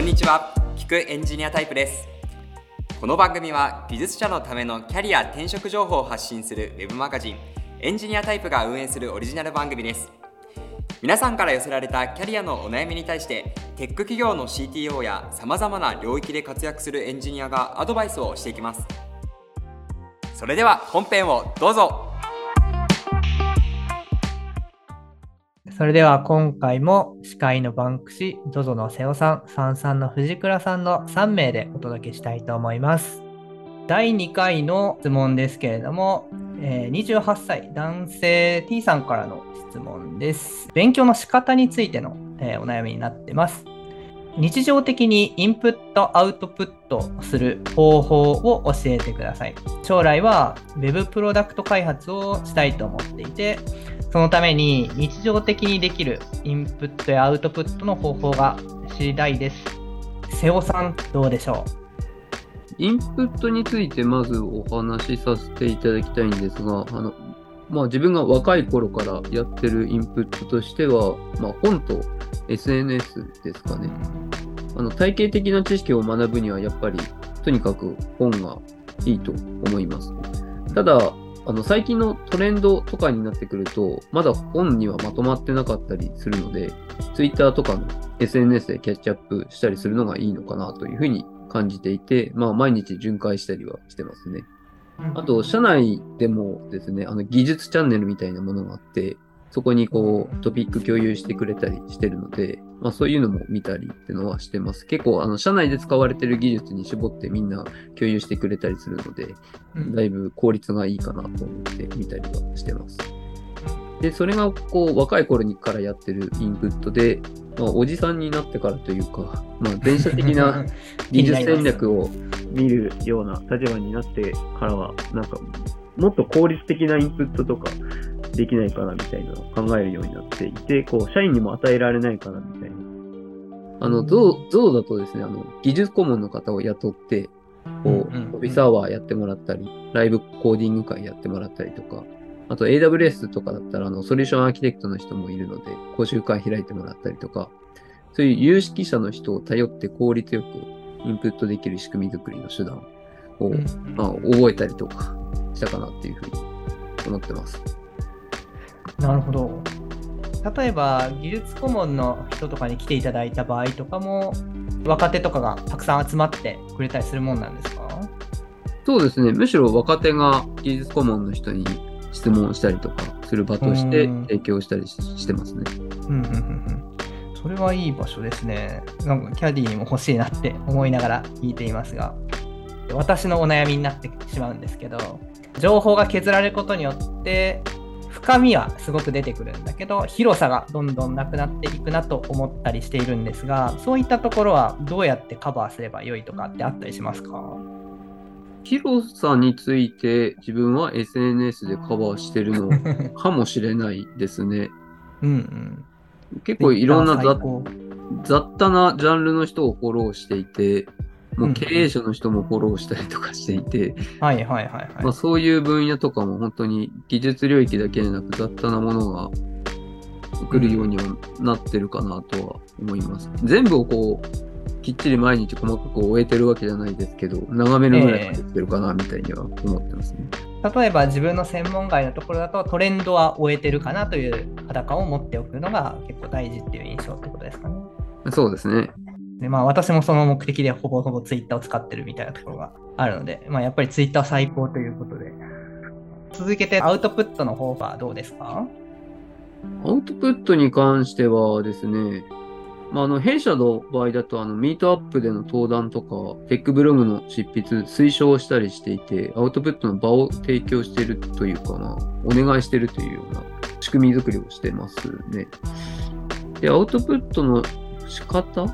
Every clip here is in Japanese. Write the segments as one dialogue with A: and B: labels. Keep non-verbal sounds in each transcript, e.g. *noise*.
A: こんにちは。聞くエンジニアタイプです。この番組は技術者のためのキャリア転職情報を発信するウェブマガジンエンジニアタイプが運営するオリジナル番組です。皆さんから寄せられたキャリアのお悩みに対してテック企業の CTO やさまざまな領域で活躍するエンジニアがアドバイスをしていきます。それでは本編をどうぞ。
B: それでは今回も司会のバンクシ、ZOZO の瀬尾さん、サンさんの藤倉さんの3名でお届けしたいと思います。第2回の質問ですけれども、えー、28歳男性 T さんからの質問です。勉強の仕方についての、えー、お悩みになってます。日常的にインプットアウトプットする方法を教えてください。将来は Web プロダクト開発をしたいと思っていて、そのために日常的にできるインプットやアウトプットの方法が知りたいです。瀬尾さん、どうでしょ
C: う？インプットについてまずお話しさせていただきたいんですが、あのまあ、自分が若い頃からやってるインプットとしては、まあ、本と SNS ですかね。あの体系的な知識を学ぶにはやっぱりとにかく本がいいと思います。ただ、あの最近のトレンドとかになってくると、まだ本にはまとまってなかったりするので、Twitter とかの SNS でキャッチアップしたりするのがいいのかなというふうに感じていて、まあ毎日巡回したりはしてますね。あと、社内でもですね、あの技術チャンネルみたいなものがあって、そこにこうトピック共有してくれたりしてるので、まあそういうのも見たりっていうのはしてます。結構あの社内で使われてる技術に絞ってみんな共有してくれたりするので、だいぶ効率がいいかなと思って見たりはしてます。で、それがこう若い頃にからやってるインプットで、まあ、おじさんになってからというか、まあ電車的な *laughs* 技術戦略を見るような立場になってからは、なんかもっと効率的なインプットとか、できないかなみたいなのを考えるようになっていて、こう、社員にも与えられないかなみたいな。あの、ゾウ、ゾウだとですね、あの、技術顧問の方を雇って、こう、オフィスアワーやってもらったり、ライブコーディング会やってもらったりとか、あと AWS とかだったら、あの、ソリューションアーキテクトの人もいるので、講習会開いてもらったりとか、そういう有識者の人を頼って効率よくインプットできる仕組み作りの手段を、まあ、覚えたりとかしたかなっていうふうに思ってます。
B: なるほど。例えば技術顧問の人とかに来ていただいた場合とかも若手とかがたくさん集まってくれたりするもんなんですか？
C: そうですね。むしろ若手が技術顧問の人に質問したりとかする場として提供したりしてますね。うんうんうんう
B: ん。それはいい場所ですね。なんかキャディーにも欲しいなって思いながら聞いていますが、私のお悩みになってしまうんですけど、情報が削られることによって深みはすごく出てくるんだけど広さがどんどんなくなっていくなと思ったりしているんですがそういったところはどうやってカバーすればよいとかってあったりしますか？
C: 広さについて自分は SNS でカバーしてるのかもしれないですね。*laughs* うん、うん、結構いろんな雑多なジャンルの人をフォローしていて、もう経営者の人もフォローしたりとかしていて、はいはいはい、はい、まあ、そういう分野とかも本当に技術領域だけでなく雑多なものが来るようにはなってるかなとは思います。全部をこう、きっちり毎日細かく終えてるわけじゃないですけど、長めのぐらいができてるかなみたいには思ってますね。
B: えー、例えば自分の専門外のところだとトレンドは終えてるかなという裸を持っておくのが結構大事っていう印象ってことですかね。
C: そうですね。
B: で、まあ私もその目的でほぼほぼツイッターを使ってるみたいなところがあるので、まあやっぱりツイッター最高ということで。続けてアウトプットの方はどうですか？
C: アウトプットに関してはですね、まあ、あの弊社の場合だとあのミートアップでの登壇とかテックブログの執筆推奨したりしていてアウトプットの場を提供しているというか、まあ、お願いしているというような仕組み作りをしてますね。でアウトプットの仕方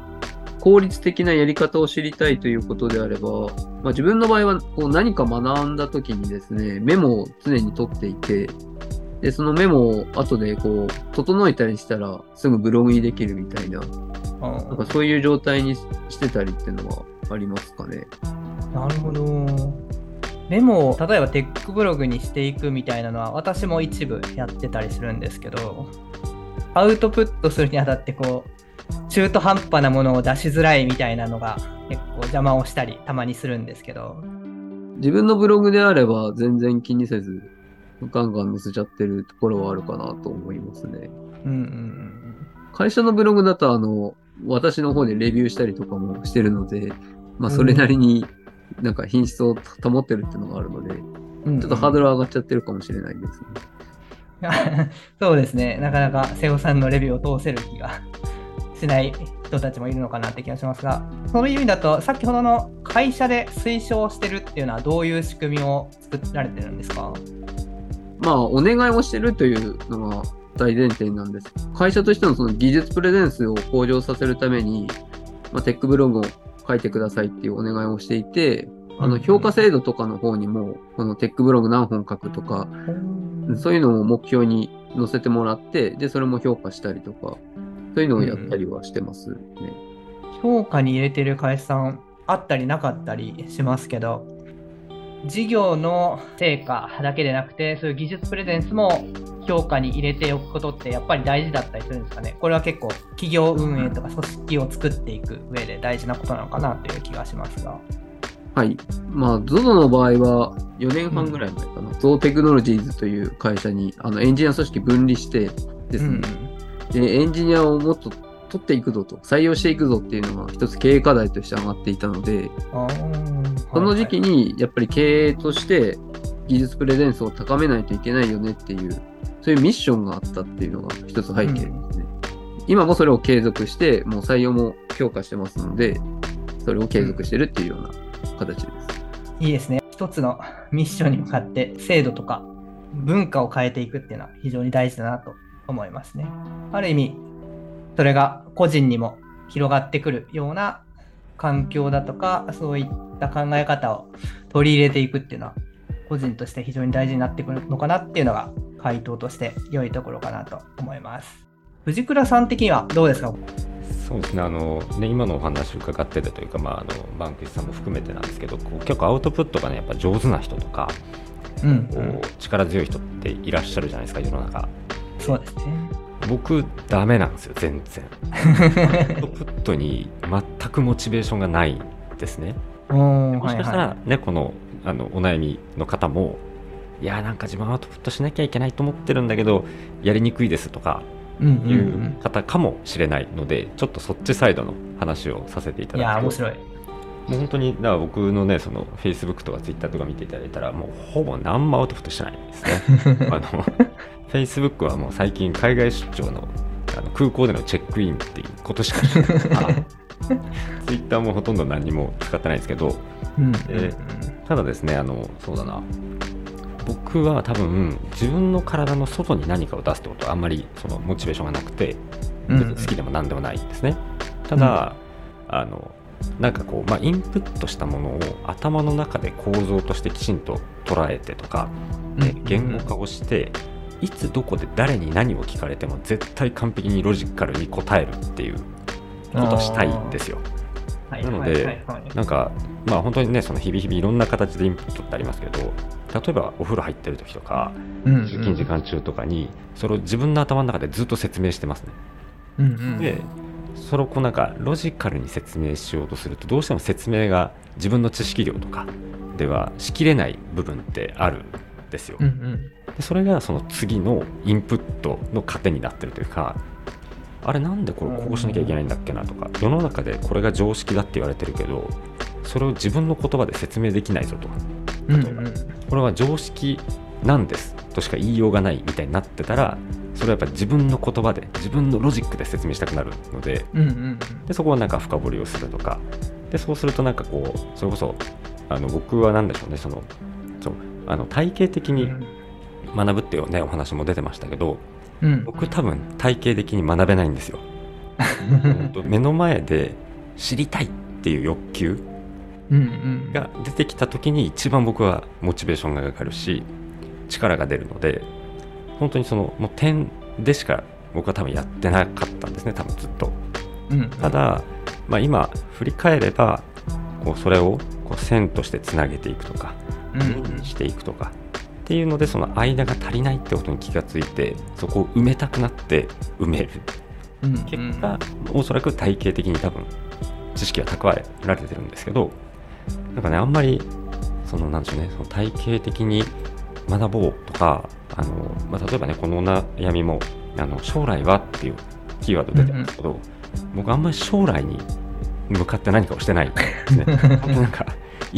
C: 効率的なやり方を知りたいということであれば、まあ、自分の場合はこう何か学んだ時にですね、メモを常に取っていて、で、そのメモを後でこう、整えたりしたらすぐブログにできるみたいな、なんかそういう状態にしてたりっていうのはありますかね？
B: なるほど。メモを例えばテックブログにしていくみたいなのは私も一部やってたりするんですけど、アウトプットするにあたってこう、中途半端なものを出しづらいみたいなのが結構邪魔をしたりたまにするんですけど。
C: 自分のブログであれば全然気にせず、ガンガン載せちゃってるところはあるかなと思いますね。
B: うんうんうん
C: 会社のブログだと、あの、私の方でレビューしたりとかもしてるので、まあ、それなりになんか品質を保ってるっていうのがあるので、
B: うん。
C: ちょっとハード
B: ル。
C: ル上がっちゃってるかもしれないですね。*laughs*
B: そうですね。なかなか瀬尾さんのレビューを通せる気がしない人たちもいるのかなって気がしますが、そういう意味だと、先ほどの会社で推奨してるっていうのはどういう仕組みを作られてるんですか？
C: まあ、お願いをしてるというのが大前提なんです。会社としてのその技術プレゼンスを向上させるために、まあ、テックブログを書いてくださいっていうお願いをしていて、あの、評価制度とかの方にも、このテックブログ何本書くとか、そういうのを目標に載せてもらって、で、それも評価したりとか、そういうのをやったりはしてますね。
B: 評価に入れてる会社さんあったりなかったりしますけど、事業の成果だけでなくて、そういう技術プレゼンスも評価に入れておくことってやっぱり大事だったりするんですかね。これは結構企業運営とか組織を作っていく上で大事なことなのかなという気がしますが。
C: はい。まあ、ZOZO の場合は4年半ぐらい前かな、ZOZO テクノロジーズという会社にあのエンジニア組織分離してですね、で、エンジニアをもっと取っていくぞと、採用していくぞっていうのが一つ経営課題として上がっていたので、
B: あー
C: その時期
B: はい
C: にやっぱり経営として技術プレゼンスを高めないといけないよねっていう、そういうミッションがあったっていうのが一つ背景ですね。今もそれを継続して、もう採用も強化してますので、それを継続してるっていうような形です。
B: いいですね。一つのミッションに向かって制度とか文化を変えていくっていうのは非常に大事だなと思いますね。ある意味、それが個人にも広がってくるような環境だとか、そういった考え方を取り入れていくっていうのは、個人として非常に大事になってくるのかなっていうのが回答として良いところかなと思います。藤倉さん的にはどうですか？
D: そうですねあのね今のお話伺っててというか、まあ、あのバンクシさんも含めてなんですけどこう結構アウトプットがねやっぱ上手な人とか
B: うん、
D: こう力強い人っていらっしゃるじゃないですか世の中
B: そうですね。
D: 僕ダメなんですよ全然。*laughs* アウトプットに全くモチベーションがないんですね。もしかしたらね、このあのお悩みの方もいやなんか自分はアウトプットしなきゃいけないと思ってるんだけどやりにくいですとか
B: うんうん
D: いううん方かもしれないので、ちょっとそっちサイドの話をさせていただくと。
B: 面白い。
D: もう本当にだから僕のねその Facebook とか Twitter とか見ていただいたらもうほぼ何もアウトプットしてないですね。*laughs* あの Facebook はもう最近海外出張のあの空港でのチェックインっていうことしかない。*laughs* Twitter もほとんど何も使ってないんですけど。
B: うん。
D: えただですねあのそうだな。僕は多分自分の体の外に何かを出すってことはあんまりそのモチベーションがなくて
B: うん。
D: 好きでも何でもないんですね。ただ、あのなんかこう、まあ、インプットしたものを頭の中で構造としてきちんと捉えてとか、で
B: うん。
D: 言語化をして、いつどこで誰に何を聞かれても絶対完璧にロジカルに答えるっていうことをしたいんですよ。
B: はい
D: なのでなんかまあ本当にねその日々日々いろんな形でインプットってありますけど例えばお風呂入ってる時とか
B: うん
D: 通勤時間中とかにそれを自分の頭の中でずっと説明してますね。
B: うんうん。
D: でそれをこうなんかロジカルに説明しようとするとどうしても説明が自分の知識量とかではしきれない部分ってある。んですよ。
B: うんうん。
D: でそれがその次のインプットの糧になってるというかあれなんでこれこうしなきゃいけないんだっけなとか世の中でこれが常識だって言われてるけどそれを自分の言葉で説明できないぞと。
B: うん
D: 例えばこれは常識なんですとしか言いようがないみたいになってたらそれはやっぱり自分の言葉で自分のロジックで説明したくなるので
B: うんうん
D: でそこはなんか深掘りをするとか。でそうするとなんかこうそれこそあの僕は何でしょうねそのそうあの体系的に学ぶっていうねお話も出てましたけど
B: うん
D: 僕多分体系的に学べないんですよ。*laughs* 目の前で知りたいっていう欲求が出てきた時に一番僕はモチベーションがかかるし力が出るので本当にそのもう点でしか僕は多分やってなかったんですね多分ずっと。
B: うん
D: ただ、まあ、今振り返ればこうそれをこう線としてつなげていくとかしていくとかっていうのでその間が足りないってことに気がついてそこを埋めたくなって埋める。
B: うん。
D: 結果、おそらく体系的に多分知識は蓄えられてるんですけどなんかねあんまりそのなんでしょうねその体系的に学ぼうとかあの、まあ、例えばねこのお悩みもあの将来はっていうキーワード出てますけど、僕あんまり将来に向かって何かをしてないんですね。*laughs* 本当なんか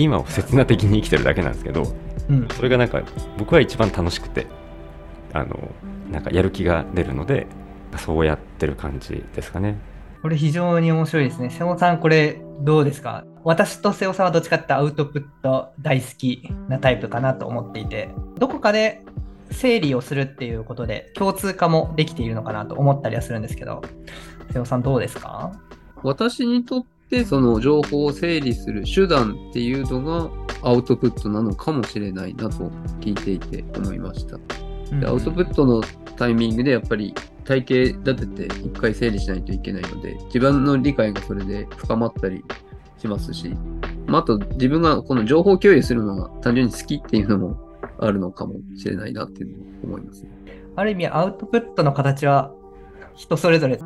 D: 今を刹那的に生きてるだけなんですけど
B: うん
D: それがなんか僕は一番楽しくてあのなんかやる気が出るのでそうやってる感じですかね。
B: これ非常に面白いですね。瀬尾さん、これどうですか？私と瀬尾さんはどっちかっていうとアウトプット大好きなタイプかなと思っていて、どこかで整理をするっていうことで共通化もできているのかなと思ったりはするんですけど、瀬尾さんどうですか？
C: 私にとってその情報を整理する手段っていうのがアウトプットなのかもしれないなと聞いていて思いました。でアウトプットのタイミングでやっぱり体系立てて一回整理しないといけないので自分の理解がそれで深まったりしますし、まあ、あと自分がこの情報共有するのが単純に好きっていうのもあるのかもしれないなっていうのを思いますね。
B: ある意味アウトプットの形は人それぞれ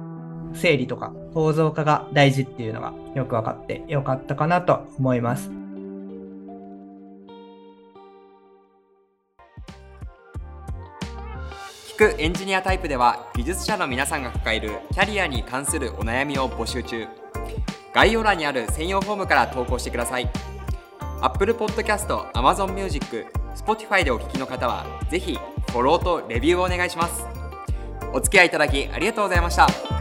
B: 整理とか構造化が大事っていうのがよく分かってよかったかなと思います。
A: 聞くエンジニアタイプでは技術者の皆さんが抱えるキャリアに関するお悩みを募集中。概要欄にある専用フォームから投稿してください。Apple Podcast、Amazon Music、Spotify でお聞きの方はぜひフォローとレビューをお願いします。お付き合いいただきありがとうございました。